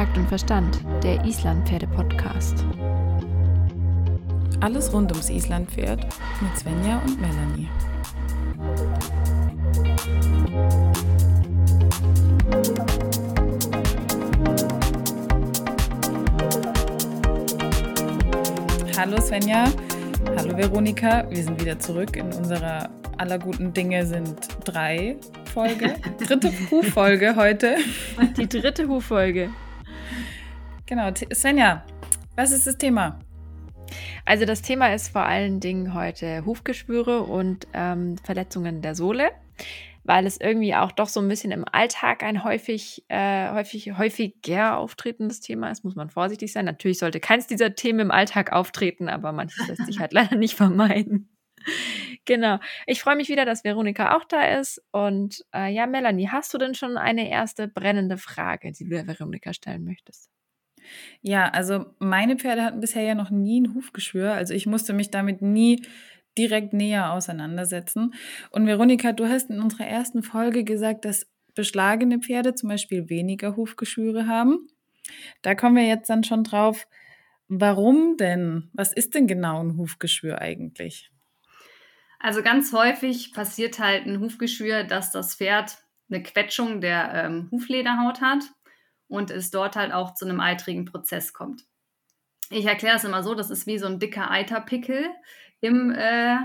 Takt und Verstand, der Islandpferde-Podcast. Alles rund ums Islandpferd mit Svenja und Melanie. Hallo Svenja, hallo Veronika, wir sind wieder zurück in unserer aller guten Dinge sind drei Folge. Dritte Huffolge heute. Die dritte Huffolge. Genau. Svenja, was ist das Thema? Also das Thema ist vor allen Dingen heute Hufgeschwüre und ähm, Verletzungen der Sohle, weil es irgendwie auch doch so ein bisschen im Alltag ein häufig, äh, häufig, häufiger auftretendes Thema ist, muss man vorsichtig sein. Natürlich sollte keins dieser Themen im Alltag auftreten, aber manches lässt sich halt leider nicht vermeiden. Genau. Ich freue mich wieder, dass Veronika auch da ist. Und äh, ja, Melanie, hast du denn schon eine erste brennende Frage, die du der Veronika stellen möchtest? Ja, also meine Pferde hatten bisher ja noch nie ein Hufgeschwür. Also ich musste mich damit nie direkt näher auseinandersetzen. Und Veronika, du hast in unserer ersten Folge gesagt, dass beschlagene Pferde zum Beispiel weniger Hufgeschwüre haben. Da kommen wir jetzt dann schon drauf. Warum denn? Was ist denn genau ein Hufgeschwür eigentlich? Also ganz häufig passiert halt ein Hufgeschwür, dass das Pferd eine Quetschung der ähm, Huflederhaut hat und es dort halt auch zu einem eitrigen Prozess kommt. Ich erkläre es immer so, das ist wie so ein dicker Eiterpickel im äh,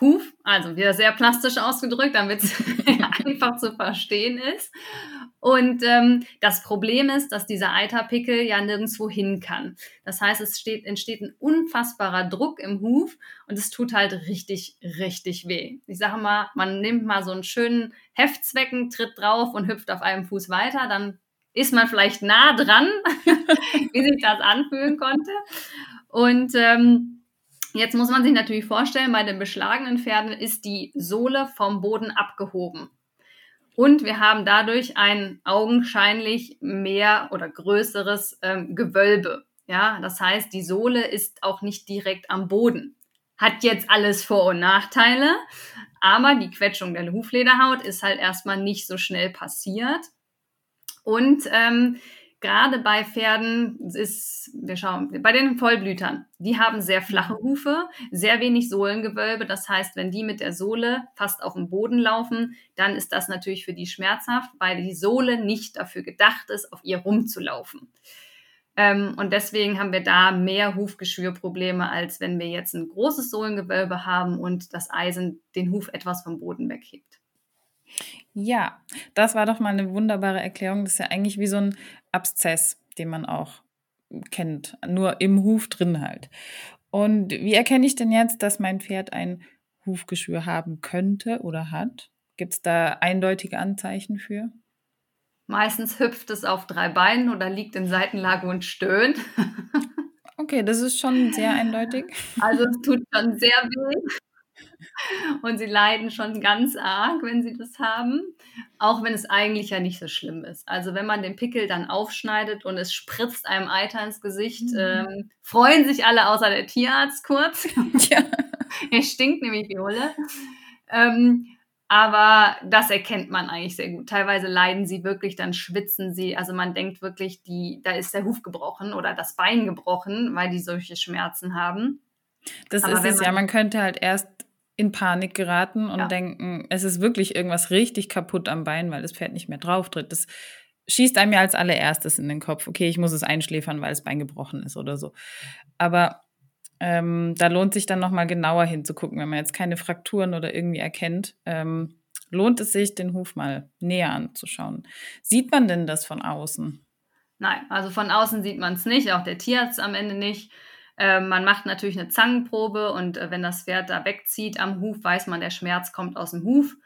Huf, also wieder sehr plastisch ausgedrückt, damit es einfach zu verstehen ist. Und ähm, das Problem ist, dass dieser Eiterpickel ja nirgendwo hin kann. Das heißt, es steht, entsteht ein unfassbarer Druck im Huf und es tut halt richtig, richtig weh. Ich sage mal, man nimmt mal so einen schönen Heftzwecken, tritt drauf und hüpft auf einem Fuß weiter, dann ist man vielleicht nah dran, wie sich das anfühlen konnte. Und ähm, jetzt muss man sich natürlich vorstellen, bei den beschlagenen Pferden ist die Sohle vom Boden abgehoben. Und wir haben dadurch ein augenscheinlich mehr oder größeres ähm, Gewölbe. Ja, das heißt, die Sohle ist auch nicht direkt am Boden. Hat jetzt alles Vor- und Nachteile, aber die Quetschung der Huflederhaut ist halt erstmal nicht so schnell passiert. Und ähm, gerade bei Pferden ist, wir schauen, bei den Vollblütern, die haben sehr flache Hufe, sehr wenig Sohlengewölbe. Das heißt, wenn die mit der Sohle fast auf dem Boden laufen, dann ist das natürlich für die schmerzhaft, weil die Sohle nicht dafür gedacht ist, auf ihr rumzulaufen. Ähm, und deswegen haben wir da mehr Hufgeschwürprobleme, als wenn wir jetzt ein großes Sohlengewölbe haben und das Eisen den Huf etwas vom Boden weghebt. Ja, das war doch mal eine wunderbare Erklärung. Das ist ja eigentlich wie so ein Abszess, den man auch kennt, nur im Huf drin halt. Und wie erkenne ich denn jetzt, dass mein Pferd ein Hufgeschwür haben könnte oder hat? Gibt es da eindeutige Anzeichen für? Meistens hüpft es auf drei Beinen oder liegt in Seitenlage und stöhnt. Okay, das ist schon sehr eindeutig. Also es tut schon sehr weh. Und sie leiden schon ganz arg, wenn sie das haben, auch wenn es eigentlich ja nicht so schlimm ist. Also wenn man den Pickel dann aufschneidet und es spritzt einem Eiter ins Gesicht, mhm. ähm, freuen sich alle außer der Tierarzt kurz. Ja. er stinkt nämlich wie Hulle. Ähm, aber das erkennt man eigentlich sehr gut. Teilweise leiden sie wirklich, dann schwitzen sie. Also man denkt wirklich, die, da ist der Huf gebrochen oder das Bein gebrochen, weil die solche Schmerzen haben. Das Aber ist es man, ja. Man könnte halt erst in Panik geraten und ja. denken, es ist wirklich irgendwas richtig kaputt am Bein, weil das Pferd nicht mehr drauf tritt. Das schießt einem ja als allererstes in den Kopf, okay, ich muss es einschläfern, weil das Bein gebrochen ist oder so. Aber ähm, da lohnt sich dann nochmal genauer hinzugucken, wenn man jetzt keine Frakturen oder irgendwie erkennt. Ähm, lohnt es sich, den Huf mal näher anzuschauen. Sieht man denn das von außen? Nein, also von außen sieht man es nicht, auch der Tierarzt am Ende nicht. Äh, man macht natürlich eine Zangenprobe und äh, wenn das Pferd da wegzieht am Huf, weiß man, der Schmerz kommt aus dem Huf.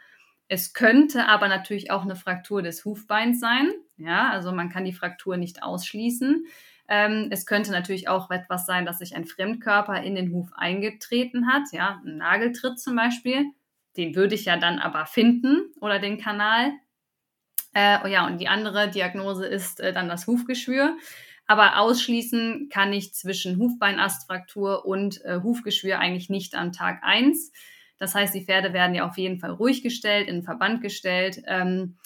Es könnte aber natürlich auch eine Fraktur des Hufbeins sein. Ja, also man kann die Fraktur nicht ausschließen. Ähm, es könnte natürlich auch etwas sein, dass sich ein Fremdkörper in den Huf eingetreten hat. Ja, ein Nageltritt zum Beispiel. Den würde ich ja dann aber finden oder den Kanal. Äh, oh ja, und die andere Diagnose ist äh, dann das Hufgeschwür. Aber ausschließen kann ich zwischen Hufbeinastfraktur und äh, Hufgeschwür eigentlich nicht an Tag eins. Das heißt, die Pferde werden ja auf jeden Fall ruhig gestellt, in den Verband gestellt. Ähm,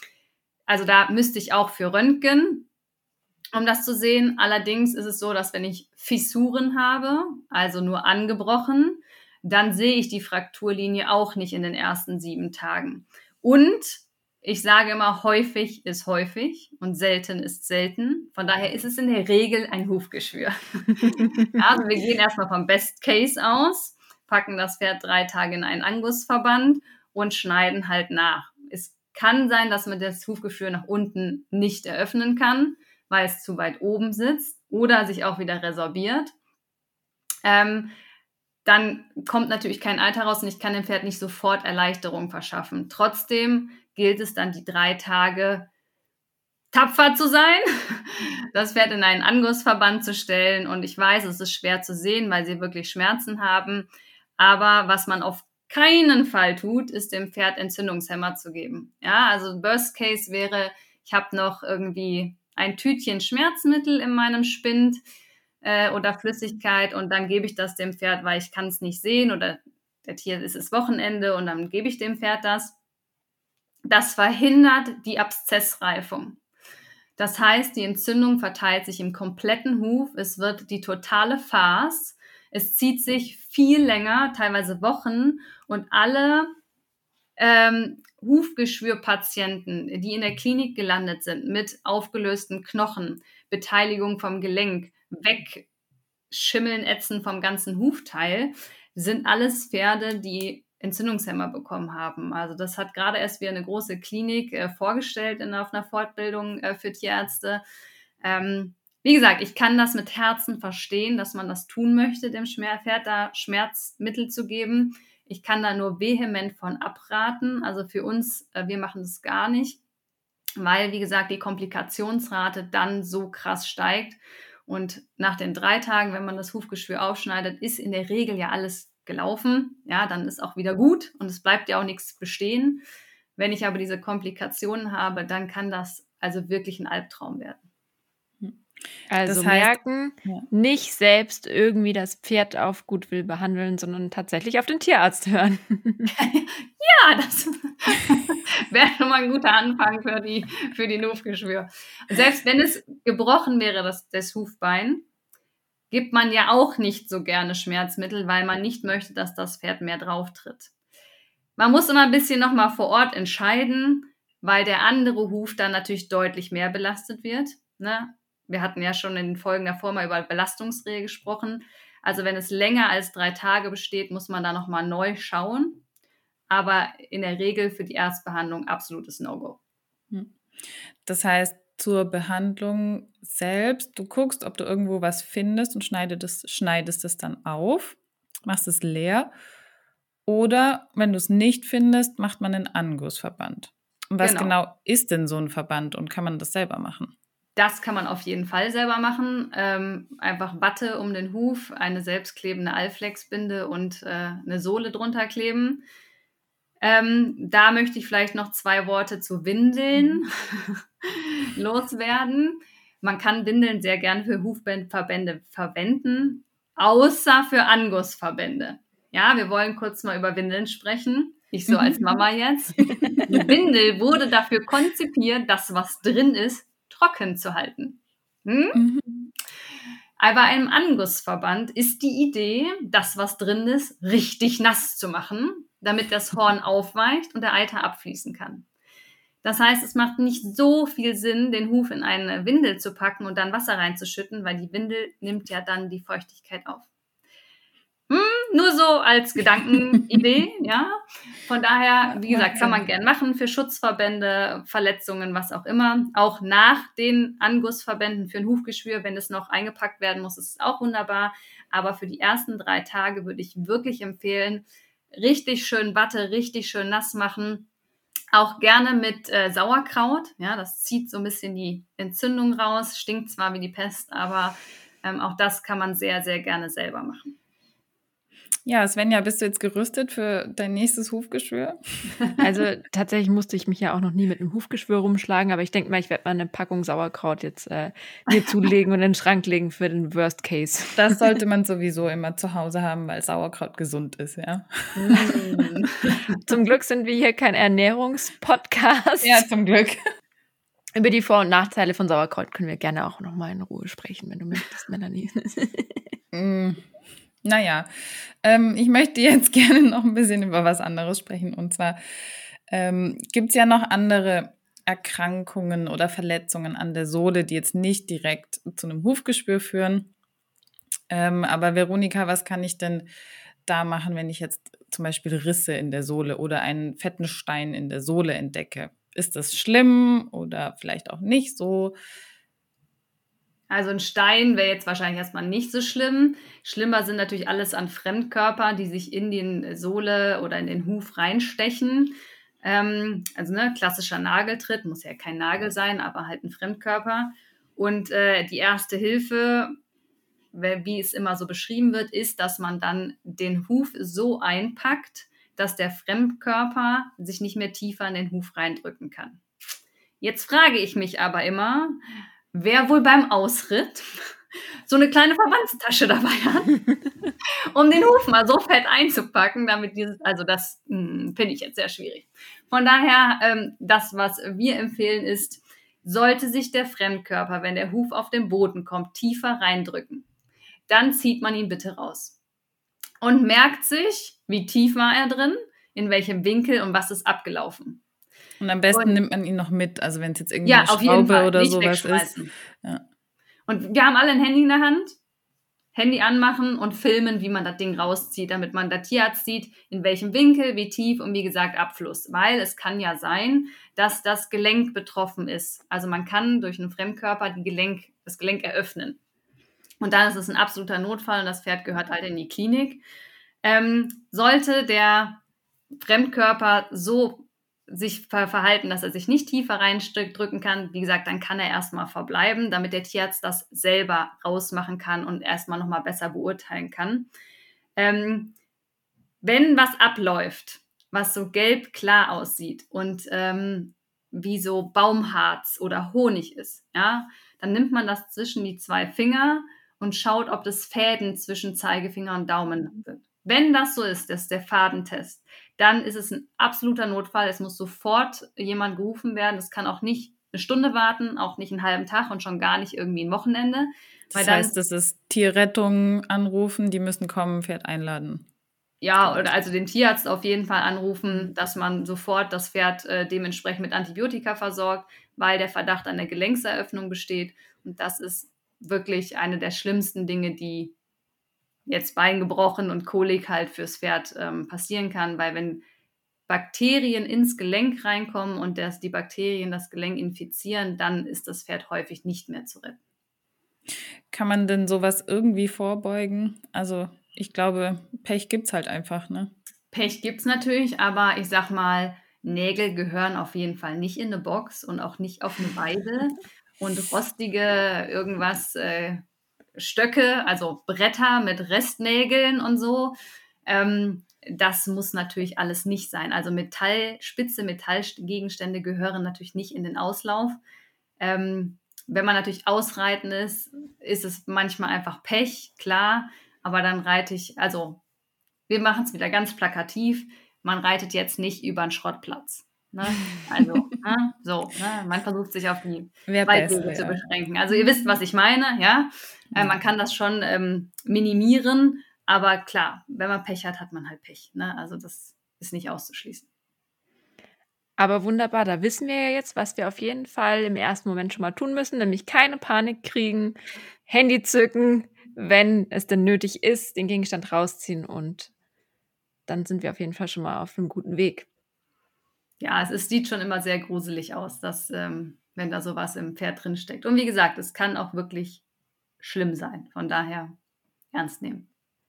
also da müsste ich auch für Röntgen um das zu sehen. Allerdings ist es so, dass wenn ich Fissuren habe, also nur angebrochen, dann sehe ich die Frakturlinie auch nicht in den ersten sieben Tagen. Und ich sage immer, häufig ist häufig und selten ist selten. Von daher ist es in der Regel ein Hufgeschwür. also wir gehen erstmal vom Best Case aus, packen das Pferd drei Tage in einen Angusverband und schneiden halt nach. Es kann sein, dass man das Hufgeschwür nach unten nicht eröffnen kann, weil es zu weit oben sitzt oder sich auch wieder resorbiert. Ähm, dann kommt natürlich kein Alter raus und ich kann dem Pferd nicht sofort Erleichterung verschaffen. Trotzdem gilt es dann die drei Tage tapfer zu sein, das Pferd in einen Angussverband zu stellen. Und ich weiß, es ist schwer zu sehen, weil sie wirklich Schmerzen haben. Aber was man auf keinen Fall tut, ist dem Pferd Entzündungshemmer zu geben. Ja, also Worst Case wäre, ich habe noch irgendwie ein Tütchen Schmerzmittel in meinem Spind äh, oder Flüssigkeit und dann gebe ich das dem Pferd, weil ich kann es nicht sehen oder der Tier ist es Wochenende und dann gebe ich dem Pferd das. Das verhindert die Abszessreifung. Das heißt, die Entzündung verteilt sich im kompletten Huf. Es wird die totale Farce. Es zieht sich viel länger, teilweise Wochen und alle ähm, Hufgeschwürpatienten, die in der Klinik gelandet sind mit aufgelösten Knochen, Beteiligung vom Gelenk, Wegschimmeln, Ätzen vom ganzen Hufteil, sind alles Pferde, die Entzündungshemmer bekommen haben. Also das hat gerade erst wieder eine große Klinik äh, vorgestellt in, auf einer Fortbildung äh, für Tierärzte. Ähm, wie gesagt, ich kann das mit Herzen verstehen, dass man das tun möchte, dem Pferd da Schmerzmittel zu geben. Ich kann da nur vehement von abraten. Also für uns, äh, wir machen das gar nicht, weil, wie gesagt, die Komplikationsrate dann so krass steigt. Und nach den drei Tagen, wenn man das Hufgeschwür aufschneidet, ist in der Regel ja alles gelaufen. Ja, dann ist auch wieder gut und es bleibt ja auch nichts bestehen. Wenn ich aber diese Komplikationen habe, dann kann das also wirklich ein Albtraum werden. Also das heißt, merken, ja. nicht selbst irgendwie das Pferd auf Gutwill behandeln, sondern tatsächlich auf den Tierarzt hören. ja, das wäre schon mal ein guter Anfang für die, für die Hufgeschwür. Selbst wenn es gebrochen wäre, das, das Hufbein, gibt man ja auch nicht so gerne Schmerzmittel, weil man nicht möchte, dass das Pferd mehr drauf tritt. Man muss immer ein bisschen nochmal vor Ort entscheiden, weil der andere Huf dann natürlich deutlich mehr belastet wird. Ne? Wir hatten ja schon in den Folgen davor mal über Belastungsrehe gesprochen. Also wenn es länger als drei Tage besteht, muss man da nochmal neu schauen. Aber in der Regel für die Erstbehandlung absolutes No-Go. Hm. Das heißt, zur Behandlung selbst. Du guckst, ob du irgendwo was findest und schneidest, schneidest es dann auf, machst es leer. Oder wenn du es nicht findest, macht man einen Angussverband. Und was genau. genau. ist denn so ein Verband und kann man das selber machen? Das kann man auf jeden Fall selber machen. Ähm, einfach Watte um den Huf, eine selbstklebende Alflex-Binde und äh, eine Sohle drunter kleben. Ähm, da möchte ich vielleicht noch zwei Worte zu Windeln loswerden. Man kann Windeln sehr gerne für Hufverbände verwenden, außer für Angussverbände. Ja, wir wollen kurz mal über Windeln sprechen. Ich so als Mama jetzt. Die Windel wurde dafür konzipiert, das, was drin ist, trocken zu halten. Hm? Mhm. Aber bei einem Angussverband ist die Idee, das, was drin ist, richtig nass zu machen, damit das Horn aufweicht und der Eiter abfließen kann. Das heißt, es macht nicht so viel Sinn, den Huf in eine Windel zu packen und dann Wasser reinzuschütten, weil die Windel nimmt ja dann die Feuchtigkeit auf. Hm, nur so als Gedankenidee, ja. Von daher, wie gesagt, kann man gern machen für Schutzverbände, Verletzungen, was auch immer. Auch nach den Angussverbänden für ein Hufgeschwür, wenn es noch eingepackt werden muss, ist es auch wunderbar. Aber für die ersten drei Tage würde ich wirklich empfehlen, richtig schön Watte, richtig schön nass machen. Auch gerne mit äh, Sauerkraut. Ja, das zieht so ein bisschen die Entzündung raus. Stinkt zwar wie die Pest, aber ähm, auch das kann man sehr, sehr gerne selber machen. Ja, Svenja, bist du jetzt gerüstet für dein nächstes Hufgeschwür? Also tatsächlich musste ich mich ja auch noch nie mit einem Hufgeschwür rumschlagen, aber ich denke mal, ich werde mal eine Packung Sauerkraut jetzt äh, mir zulegen und in den Schrank legen für den Worst Case. Das sollte man sowieso immer zu Hause haben, weil Sauerkraut gesund ist, ja. Mm. zum Glück sind wir hier kein Ernährungspodcast. Ja, zum Glück. Über die Vor- und Nachteile von Sauerkraut können wir gerne auch noch mal in Ruhe sprechen, wenn du möchtest, Melanie. mm, naja, ähm, ich möchte jetzt gerne noch ein bisschen über was anderes sprechen. Und zwar ähm, gibt es ja noch andere Erkrankungen oder Verletzungen an der Sohle, die jetzt nicht direkt zu einem Hufgespür führen. Ähm, aber Veronika, was kann ich denn da machen, wenn ich jetzt zum Beispiel Risse in der Sohle oder einen fetten Stein in der Sohle entdecke? Ist das schlimm oder vielleicht auch nicht so? Also ein Stein wäre jetzt wahrscheinlich erstmal nicht so schlimm. Schlimmer sind natürlich alles an Fremdkörpern, die sich in den Sohle oder in den Huf reinstechen. Ähm, also ne, klassischer Nageltritt, muss ja kein Nagel sein, aber halt ein Fremdkörper. Und äh, die erste Hilfe, wie es immer so beschrieben wird, ist, dass man dann den Huf so einpackt, dass der Fremdkörper sich nicht mehr tiefer in den Huf reindrücken kann. Jetzt frage ich mich aber immer, wer wohl beim Ausritt so eine kleine Verbandstasche dabei hat, um den Huf mal so fett einzupacken, damit dieses, also das hm, finde ich jetzt sehr schwierig. Von daher, ähm, das, was wir empfehlen, ist, sollte sich der Fremdkörper, wenn der Huf auf den Boden kommt, tiefer reindrücken, dann zieht man ihn bitte raus und merkt sich, wie tief war er drin, in welchem Winkel und was ist abgelaufen. Und am besten und, nimmt man ihn noch mit, also wenn es jetzt irgendwie ja, eine Schraube oder sowas ist. Ja. Und wir haben alle ein Handy in der Hand, Handy anmachen und filmen, wie man das Ding rauszieht, damit man der Tierarzt sieht, in welchem Winkel, wie tief und wie gesagt Abfluss. Weil es kann ja sein, dass das Gelenk betroffen ist. Also man kann durch einen Fremdkörper die Gelenk, das Gelenk eröffnen. Und dann ist es ein absoluter Notfall und das Pferd gehört halt in die Klinik. Ähm, sollte der Fremdkörper so sich verhalten, dass er sich nicht tiefer reindrücken kann, wie gesagt, dann kann er erstmal verbleiben, damit der Tierarzt das selber rausmachen kann und erstmal nochmal besser beurteilen kann. Ähm, wenn was abläuft, was so gelb klar aussieht und ähm, wie so Baumharz oder Honig ist, ja, dann nimmt man das zwischen die zwei Finger und schaut, ob das Fäden zwischen Zeigefinger und Daumen sind. Wenn das so ist, das ist der Fadentest, dann ist es ein absoluter Notfall. Es muss sofort jemand gerufen werden. Es kann auch nicht eine Stunde warten, auch nicht einen halben Tag und schon gar nicht irgendwie ein Wochenende. Das heißt, das ist Tierrettung anrufen, die müssen kommen, Pferd einladen. Ja, oder also den Tierarzt auf jeden Fall anrufen, dass man sofort das Pferd äh, dementsprechend mit Antibiotika versorgt, weil der Verdacht an der Gelenkseröffnung besteht. Und das ist wirklich eine der schlimmsten Dinge, die jetzt Bein gebrochen und Kolik halt fürs Pferd ähm, passieren kann, weil wenn Bakterien ins Gelenk reinkommen und dass die Bakterien das Gelenk infizieren, dann ist das Pferd häufig nicht mehr zu retten. Kann man denn sowas irgendwie vorbeugen? Also ich glaube, Pech gibt es halt einfach, ne? Pech gibt es natürlich, aber ich sag mal, Nägel gehören auf jeden Fall nicht in eine Box und auch nicht auf eine Weide. und rostige irgendwas äh, Stöcke, also Bretter mit Restnägeln und so. Ähm, das muss natürlich alles nicht sein. Also Metall, spitze Metallgegenstände gehören natürlich nicht in den Auslauf. Ähm, wenn man natürlich ausreiten ist, ist es manchmal einfach Pech, klar. Aber dann reite ich, also wir machen es wieder ganz plakativ. Man reitet jetzt nicht über einen Schrottplatz. Ne? Also, ne? so, ne? man versucht sich auf die Waldwege zu beschränken. Also ihr wisst, was ich meine, ja. Äh, man kann das schon ähm, minimieren, aber klar, wenn man Pech hat, hat man halt Pech. Ne? Also das ist nicht auszuschließen. Aber wunderbar, da wissen wir ja jetzt, was wir auf jeden Fall im ersten Moment schon mal tun müssen, nämlich keine Panik kriegen, Handy zücken, wenn es denn nötig ist, den Gegenstand rausziehen und dann sind wir auf jeden Fall schon mal auf einem guten Weg ja, es, es, sieht schon immer sehr gruselig aus, dass, ähm, wenn da sowas im Pferd drin steckt. Und wie gesagt, es kann auch wirklich schlimm sein. Von daher ernst nehmen.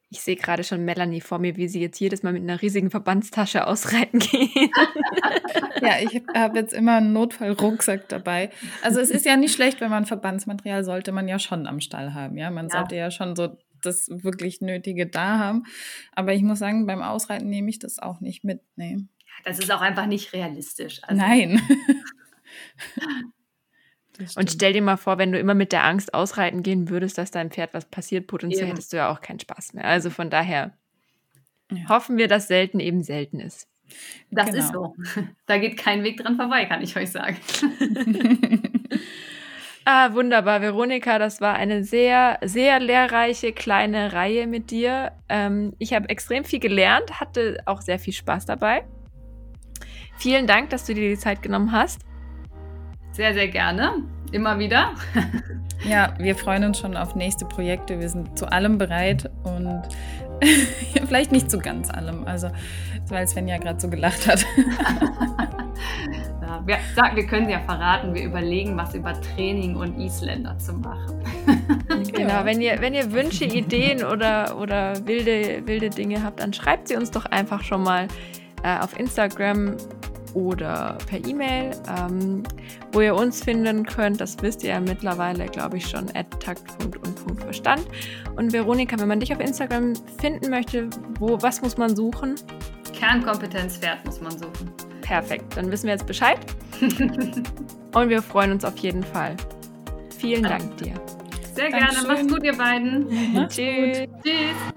Ich sehe gerade schon Melanie vor mir, wie sie jetzt jedes Mal mit einer riesigen Verbandstasche ausreiten geht. ja, ich habe jetzt immer einen Notfallrucksack dabei. Also es ist ja nicht schlecht, wenn man Verbandsmaterial sollte man ja schon am Stall haben. Ja, man ja. sollte ja schon so das wirklich Nötige da haben. Aber ich muss sagen, beim Ausreiten nehme ich das auch nicht mit. Nee. Das ist auch einfach nicht realistisch. Also, Nein. Und stell dir mal vor, wenn du immer mit der Angst ausreiten gehen würdest, dass deinem Pferd was passiert, potenziell eben. hättest du ja auch keinen Spaß mehr. Also von daher ja. hoffen wir, dass selten eben selten ist. Das genau. ist so. Da geht kein Weg dran vorbei, kann ich euch sagen. Ah, wunderbar, Veronika. Das war eine sehr, sehr lehrreiche kleine Reihe mit dir. Ähm, ich habe extrem viel gelernt, hatte auch sehr viel Spaß dabei. Vielen Dank, dass du dir die Zeit genommen hast. Sehr, sehr gerne. Immer wieder. Ja, wir freuen uns schon auf nächste Projekte. Wir sind zu allem bereit und vielleicht nicht zu ganz allem. Also, weil Sven ja gerade so gelacht hat. ja, wir, sag, wir können ja verraten, wir überlegen, was über Training und Isländer zu machen. genau, wenn ihr, wenn ihr Wünsche, Ideen oder, oder wilde, wilde Dinge habt, dann schreibt sie uns doch einfach schon mal äh, auf Instagram oder per E-Mail. Ähm, wo ihr uns finden könnt, das wisst ihr ja mittlerweile, glaube ich, schon at takt.und.verstand. Und Veronika, wenn man dich auf Instagram finden möchte, wo, was muss man suchen? Kernkompetenz Pferd muss man suchen. Perfekt, dann wissen wir jetzt Bescheid. Und wir freuen uns auf jeden Fall. Vielen Dank dir. Sehr gerne. Macht's gut, ihr beiden. Tschüss. Tschüss.